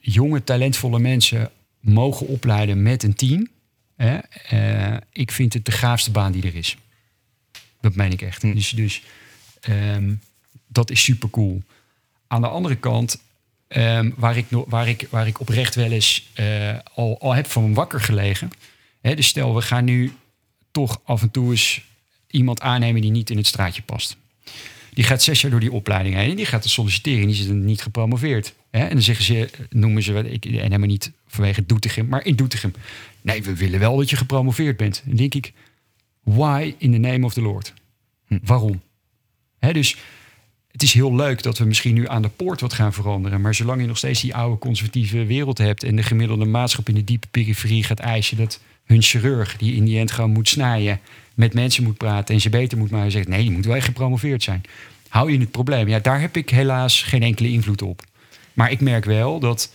Speaker 4: jonge, talentvolle mensen mogen opleiden met een team. Hè? Eh, ik vind het de gaafste baan die er is. Dat meen ik echt.
Speaker 2: Hm.
Speaker 4: Dus, dus ehm, dat is super cool. Aan de andere kant, ehm, waar, ik, waar, ik, waar ik oprecht wel eens eh, al, al heb van wakker gelegen. Hè, dus stel, we gaan nu toch af en toe eens iemand aannemen die niet in het straatje past. Die gaat zes jaar door die opleiding heen. En die gaat er solliciteren. En die is er niet gepromoveerd. Hè? En dan zeggen ze, noemen ze, wat ik, en helemaal niet vanwege Doetinchem, maar in Doetinchem. Nee, we willen wel dat je gepromoveerd bent. En dan denk ik, why in the name of the Lord?
Speaker 2: Hm.
Speaker 4: Waarom? Hè, dus het is heel leuk dat we misschien nu aan de poort wat gaan veranderen. Maar zolang je nog steeds die oude conservatieve wereld hebt... en de gemiddelde maatschap in de diepe periferie gaat eisen... dat hun chirurg, die in die end gewoon moet snijden... met mensen moet praten en ze beter moet maken... zegt, nee, die moet wel echt gepromoveerd zijn. Hou je het probleem? Ja, daar heb ik helaas geen enkele invloed op. Maar ik merk wel dat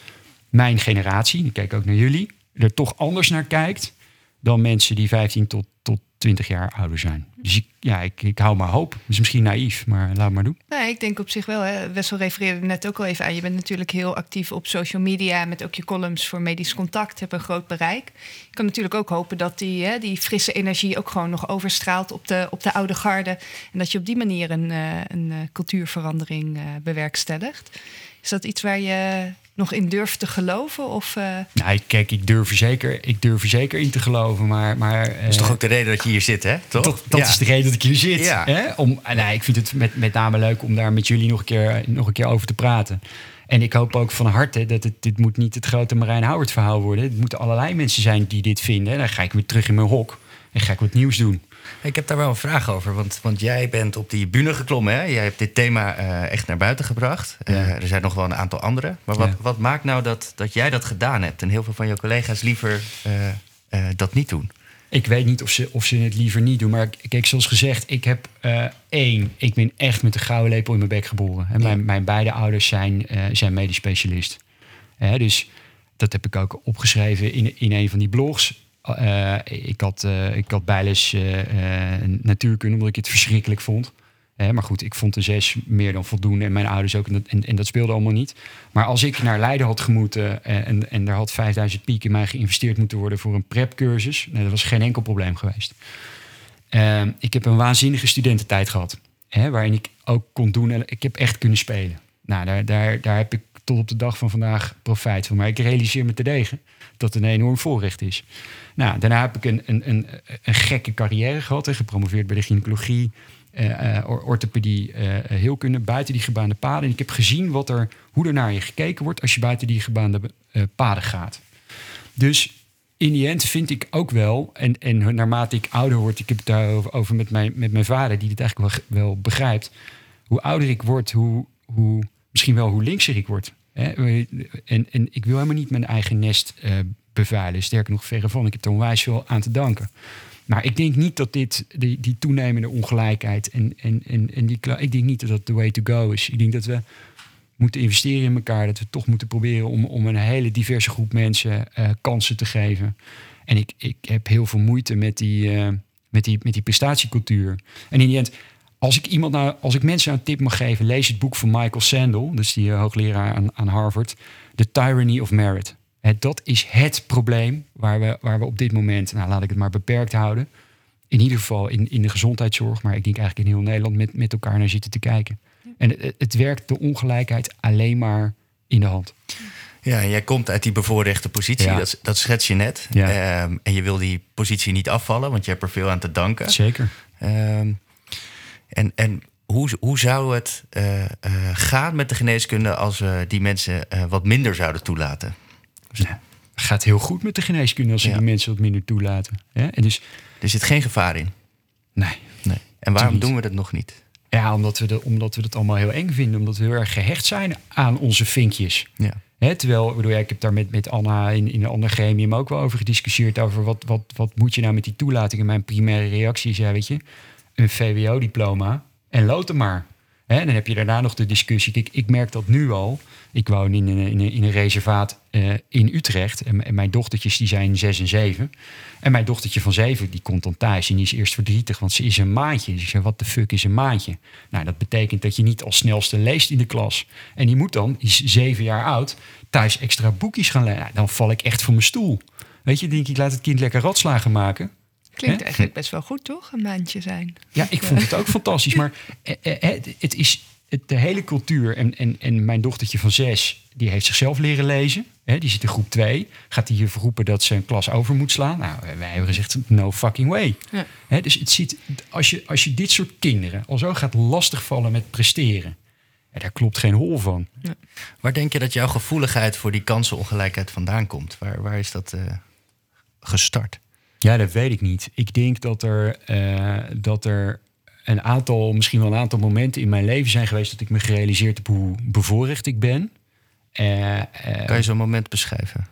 Speaker 4: mijn generatie, ik kijk ook naar jullie... er toch anders naar kijkt dan mensen die 15 tot, tot 20 jaar ouder zijn. Dus ik, ja, ik, ik hou maar hoop. is misschien naïef, maar laat maar doen.
Speaker 1: Nee, ik denk op zich wel. Hè. Wessel refereerde net ook al even aan. Je bent natuurlijk heel actief op social media met ook je columns voor medisch contact. Heb een groot bereik. Je kan natuurlijk ook hopen dat die, hè, die frisse energie ook gewoon nog overstraalt op de, op de oude garde. En dat je op die manier een, uh, een uh, cultuurverandering uh, bewerkstelligt. Is dat iets waar je nog in durft te geloven? Of, uh...
Speaker 4: Nou, kijk, ik durf, er zeker, ik durf er zeker in te geloven. Maar, maar,
Speaker 2: dat is toch ook de reden dat je hier zit, hè? Toch?
Speaker 4: Dat, dat ja. is de reden dat ik hier zit. Ja. Hè? Om, nou, ik vind het met, met name leuk om daar met jullie nog een, keer, nog een keer over te praten. En ik hoop ook van harte dat het, dit moet niet het grote Marijn Howard verhaal worden. Het moeten allerlei mensen zijn die dit vinden. Dan ga ik weer terug in mijn hok en ga ik wat nieuws doen.
Speaker 2: Ik heb daar wel een vraag over, want, want jij bent op die bühne geklommen. Hè? Jij hebt dit thema uh, echt naar buiten gebracht. Ja. Uh, er zijn nog wel een aantal andere. Maar wat, ja. wat maakt nou dat, dat jij dat gedaan hebt en heel veel van je collega's liever uh, dat niet doen?
Speaker 4: Ik weet niet of ze, of ze het liever niet doen. Maar kijk, zoals gezegd, ik heb één. Ik ben echt met de gouden lepel in mijn bek geboren. En mijn, mijn beide ouders zijn, zijn medisch specialist. dus dat heb ik ook opgeschreven in, in een van die blogs. Uh, ik, had, uh, ik had bijles uh, natuurkunde omdat ik het verschrikkelijk vond. maar goed, ik vond een zes meer dan voldoende en mijn ouders ook. En dat, en, dat speelde allemaal niet. Maar als ik naar Leiden had gemoeten en, en er had 5000 piek in mij geïnvesteerd moeten worden voor een prepcursus, nou, dat was geen enkel probleem geweest. Ehm, ik heb een waanzinnige studententijd gehad, waarin ik ook kon doen en ik heb echt kunnen spelen. Nou, daar, daar, daar heb ik tot op de dag van vandaag profijt van. Maar ik realiseer me te degen dat het een enorm voorrecht is. Nou, daarna heb ik een, een, een, een gekke carrière gehad. en gepromoveerd bij de gynaecologie, uh, orthopedie, uh, heelkunde, buiten die gebaande paden. En ik heb gezien wat er, hoe er naar je gekeken wordt als je buiten die gebaande paden gaat. Dus in die end vind ik ook wel, en, en naarmate ik ouder word, ik heb het daarover over met, mijn, met mijn vader, die het eigenlijk wel, wel begrijpt. Hoe ouder ik word, hoe, hoe, misschien wel hoe linkser ik word. Hè? En, en ik wil helemaal niet mijn eigen nest uh, bevuilen. Sterker nog, verre van. Ik heb er onwijs veel aan te danken. Maar ik denk niet dat dit, die, die toenemende ongelijkheid en, en, en, en die, ik denk niet dat dat the way to go is. Ik denk dat we moeten investeren in elkaar. Dat we toch moeten proberen om, om een hele diverse groep mensen uh, kansen te geven. En ik, ik heb heel veel moeite met die, uh, met die, met die prestatiecultuur. En in die end, als ik, iemand nou, als ik mensen een tip mag geven, lees het boek van Michael Sandel, dus die uh, hoogleraar aan, aan Harvard, The Tyranny of Merit. He, dat is het probleem waar we, waar we op dit moment, nou laat ik het maar beperkt houden, in ieder geval in, in de gezondheidszorg, maar ik denk eigenlijk in heel Nederland met, met elkaar naar zitten te kijken. En het, het werkt de ongelijkheid alleen maar in de hand.
Speaker 2: Ja, en jij komt uit die bevoorrechte positie, ja. dat, dat schets je net.
Speaker 4: Ja.
Speaker 2: Um, en je wil die positie niet afvallen, want je hebt er veel aan te danken.
Speaker 4: Zeker.
Speaker 2: Um, en, en hoe, hoe zou het uh, uh, gaan met de geneeskunde als we die mensen uh, wat minder zouden toelaten?
Speaker 4: Ja, het gaat heel goed met de geneeskunde als we ja. die mensen wat minder toelaten. Ja? En dus,
Speaker 2: er zit geen gevaar in.
Speaker 4: Nee.
Speaker 2: nee. En waarom doen we dat nog niet?
Speaker 4: Ja, omdat we, de, omdat we het allemaal heel eng vinden. Omdat we heel erg gehecht zijn aan onze vinkjes.
Speaker 2: Ja.
Speaker 4: He, terwijl, bedoel, ja, ik heb daar met, met Anna in, in een ander gremium ook wel over gediscussieerd. Over wat, wat, wat moet je nou met die toelating? En mijn primaire reactie is, ja, weet je, een VWO-diploma en lood hem maar. En dan heb je daarna nog de discussie. Ik merk dat nu al. Ik woon in een, in een, reservaat uh, in Utrecht. En, mijn dochtertjes die zijn zes en zeven. En mijn dochtertje van zeven die komt dan thuis. En die is eerst verdrietig, want ze is een maandje. Dus ik wat de fuck is een maandje? Nou, dat betekent dat je niet als snelste leest in de klas. En die moet dan, die is zeven jaar oud, thuis extra boekjes gaan lezen. Nou, dan val ik echt voor mijn stoel. Weet je, denk ik, laat het kind lekker ratslagen maken.
Speaker 1: Klinkt He? eigenlijk best wel goed, toch? Een maandje zijn.
Speaker 4: Ja, ik vond het ook fantastisch. Maar het is de hele cultuur. En, en, en mijn dochtertje van zes, die heeft zichzelf leren lezen. He, die zit in groep twee. Gaat hij hier roepen dat ze een klas over moet slaan? Nou, wij hebben gezegd, no fucking way.
Speaker 1: Ja.
Speaker 4: He, dus het ziet, als je, als je dit soort kinderen al zo gaat lastigvallen met presteren... Ja, daar klopt geen hol van.
Speaker 2: Ja. Waar denk je dat jouw gevoeligheid voor die kansenongelijkheid vandaan komt? Waar, waar is dat uh, gestart?
Speaker 4: Ja, dat weet ik niet. Ik denk dat er, uh, dat er een aantal, misschien wel een aantal momenten in mijn leven zijn geweest dat ik me gerealiseerd heb hoe bevoorrecht ik ben. Uh, uh,
Speaker 2: kan je zo'n moment beschrijven?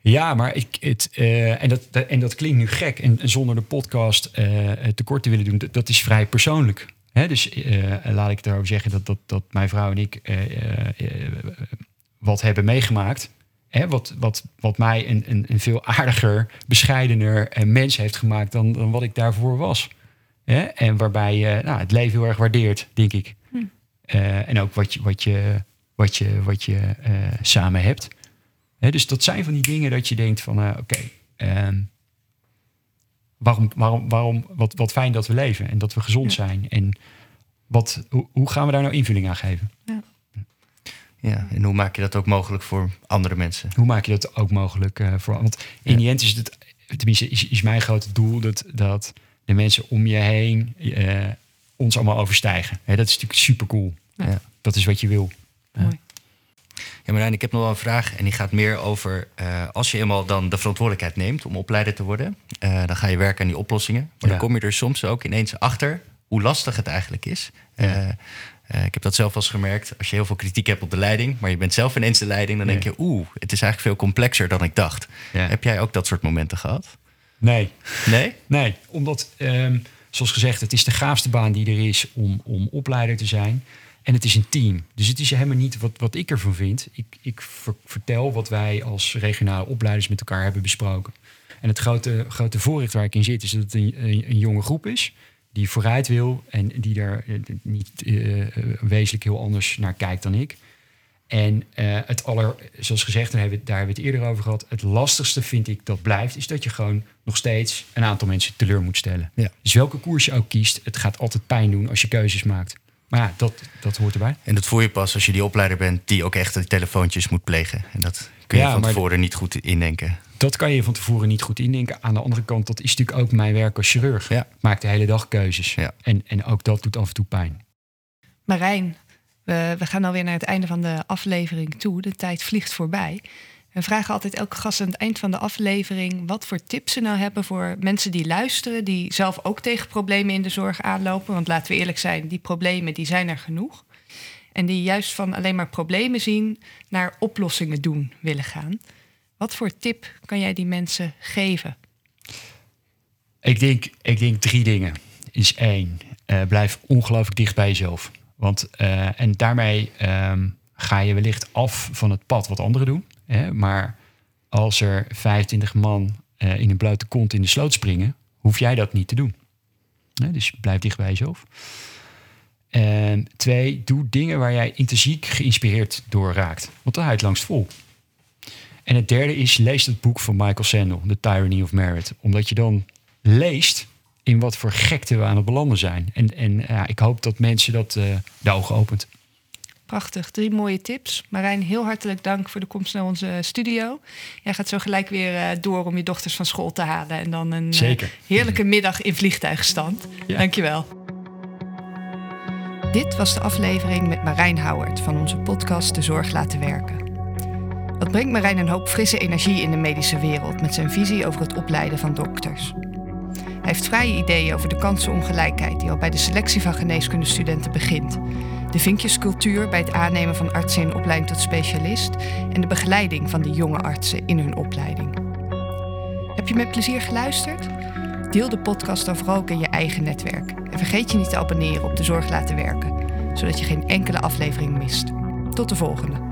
Speaker 4: Ja, maar ik, het, uh, en, dat, dat, en dat klinkt nu gek. En, en zonder de podcast tekort te willen doen, dat, dat is vrij persoonlijk. Hè? Dus laat ik erover zeggen dat, dat, dat mijn vrouw en ik wat hebben meegemaakt. Hè, wat, wat, wat mij een, een, een veel aardiger, bescheidener mens heeft gemaakt dan, dan wat ik daarvoor was. Hè? En waarbij je nou, het leven heel erg waardeert, denk ik. Eh, en ook wat je, wat je, wat je, wat je eh, samen hebt. Hè, dus dat zijn van die dingen dat je denkt van, eh, oké, ehm, waarom, waarom, waarom, wat, wat fijn dat we leven en dat we gezond zijn. En wat, hoe, hoe gaan we daar nou invulling aan geven?
Speaker 2: Ja, en hoe maak je dat ook mogelijk voor andere mensen?
Speaker 4: Hoe maak je dat ook mogelijk eh, voor? Want in
Speaker 2: Ja.
Speaker 4: die end is het, tenminste, is, is mijn grote doel dat, dat de mensen om je heen eh, ons allemaal overstijgen. Hè, dat is natuurlijk super cool.
Speaker 2: Ja.
Speaker 4: Dat is wat je wil.
Speaker 1: Mooi.
Speaker 2: Ja, Marijn, ik heb nog wel een vraag en die gaat meer over... eh, als je eenmaal dan de verantwoordelijkheid neemt om opleider te worden... eh, dan ga je werken aan die oplossingen. Maar
Speaker 4: Ja.
Speaker 2: dan kom je er soms ook ineens achter hoe lastig het eigenlijk is.
Speaker 4: Ja.
Speaker 2: Eh, ik heb dat zelf wel eens gemerkt. Als je heel veel kritiek hebt op de leiding... maar je bent zelf ineens de leiding... dan denk je, oeh, het is eigenlijk veel complexer dan ik dacht. Heb jij ook dat soort momenten gehad?
Speaker 4: Nee,
Speaker 2: Nee?
Speaker 4: Nee, omdat, ehm, zoals gezegd, het is de gaafste baan die er is om, om opleider te zijn. En het is een team. Dus het is helemaal niet wat, wat ik ervan vind. Ik, ik ver- vertel wat wij als regionale opleiders met elkaar hebben besproken. En het grote, grote voorrecht waar ik in zit, is dat het een, een, een jonge groep is. Die vooruit wil en die daar eh, niet eh, eh, wezenlijk heel anders naar kijkt dan ik. En het aller, zoals gezegd, daar hebben, we, daar hebben we het eerder over gehad. Het lastigste vind ik dat blijft, is dat je gewoon nog steeds een aantal mensen teleur moet stellen.
Speaker 2: Ja.
Speaker 4: Dus welke koers je ook kiest, het gaat altijd pijn doen als je keuzes maakt. Maar ja, dat, dat hoort erbij.
Speaker 2: En dat voel je pas als je die opleider bent... die ook echt de telefoontjes moet plegen. En dat kun je
Speaker 4: Ja,
Speaker 2: van tevoren niet goed indenken.
Speaker 4: Dat kan je van tevoren niet goed indenken. Aan de andere kant, dat is natuurlijk ook mijn werk als chirurg.
Speaker 2: Ja.
Speaker 4: Ik maak de hele dag keuzes.
Speaker 2: Ja.
Speaker 4: En, en ook dat doet af en toe pijn.
Speaker 1: Marijn, we, we gaan alweer naar het einde van de aflevering toe. De tijd vliegt voorbij. We vragen altijd elke gast aan het eind van de aflevering wat voor tips ze nou hebben voor mensen die luisteren, die zelf ook tegen problemen in de zorg aanlopen. Want laten we eerlijk zijn, die problemen die zijn er genoeg. En die juist van alleen maar problemen zien naar oplossingen doen willen gaan. Wat voor tip kan jij die mensen geven?
Speaker 4: Ik denk, ik denk drie dingen. Is één, eh, blijf ongelooflijk dicht bij jezelf. Want, eh, en daarmee ehm, ga je wellicht af van het pad wat anderen doen. Hè? Maar als er 25 man eh, in een blote kont in de sloot springen, hoef jij dat niet te doen. Dus blijf dicht bij jezelf. En twee, doe dingen waar jij intrinsiek geïnspireerd door raakt. Want dan houdt het langst vol. En het derde is, lees het boek van Michael Sandel, The Tyranny of Merit. Omdat je dan leest in wat voor gekte we aan het belanden zijn. En, en ja, ik hoop dat mensen dat eh de ogen opent.
Speaker 1: Prachtig, drie mooie tips. Marijn, heel hartelijk dank voor de komst naar onze studio. Jij gaat zo gelijk weer eh, door om je dochters van school te halen. En dan een eh, heerlijke middag in vliegtuigstand.
Speaker 4: Ja.
Speaker 1: Dankjewel. Dit was de aflevering met Marijn Howard van onze podcast De Zorg Laten Werken. Wat brengt Marijn een hoop frisse energie in de medische wereld met zijn visie over het opleiden van dokters. Hij heeft vrije ideeën over de kansenongelijkheid die al bij de selectie van geneeskundestudenten begint. De vinkjescultuur bij het aannemen van artsen in opleiding tot specialist en de begeleiding van die jonge artsen in hun opleiding. Heb je met plezier geluisterd? Deel de podcast dan vooral ook in je eigen netwerk. En vergeet je niet te abonneren op De Zorg Laten Werken, zodat je geen enkele aflevering mist. Tot de volgende.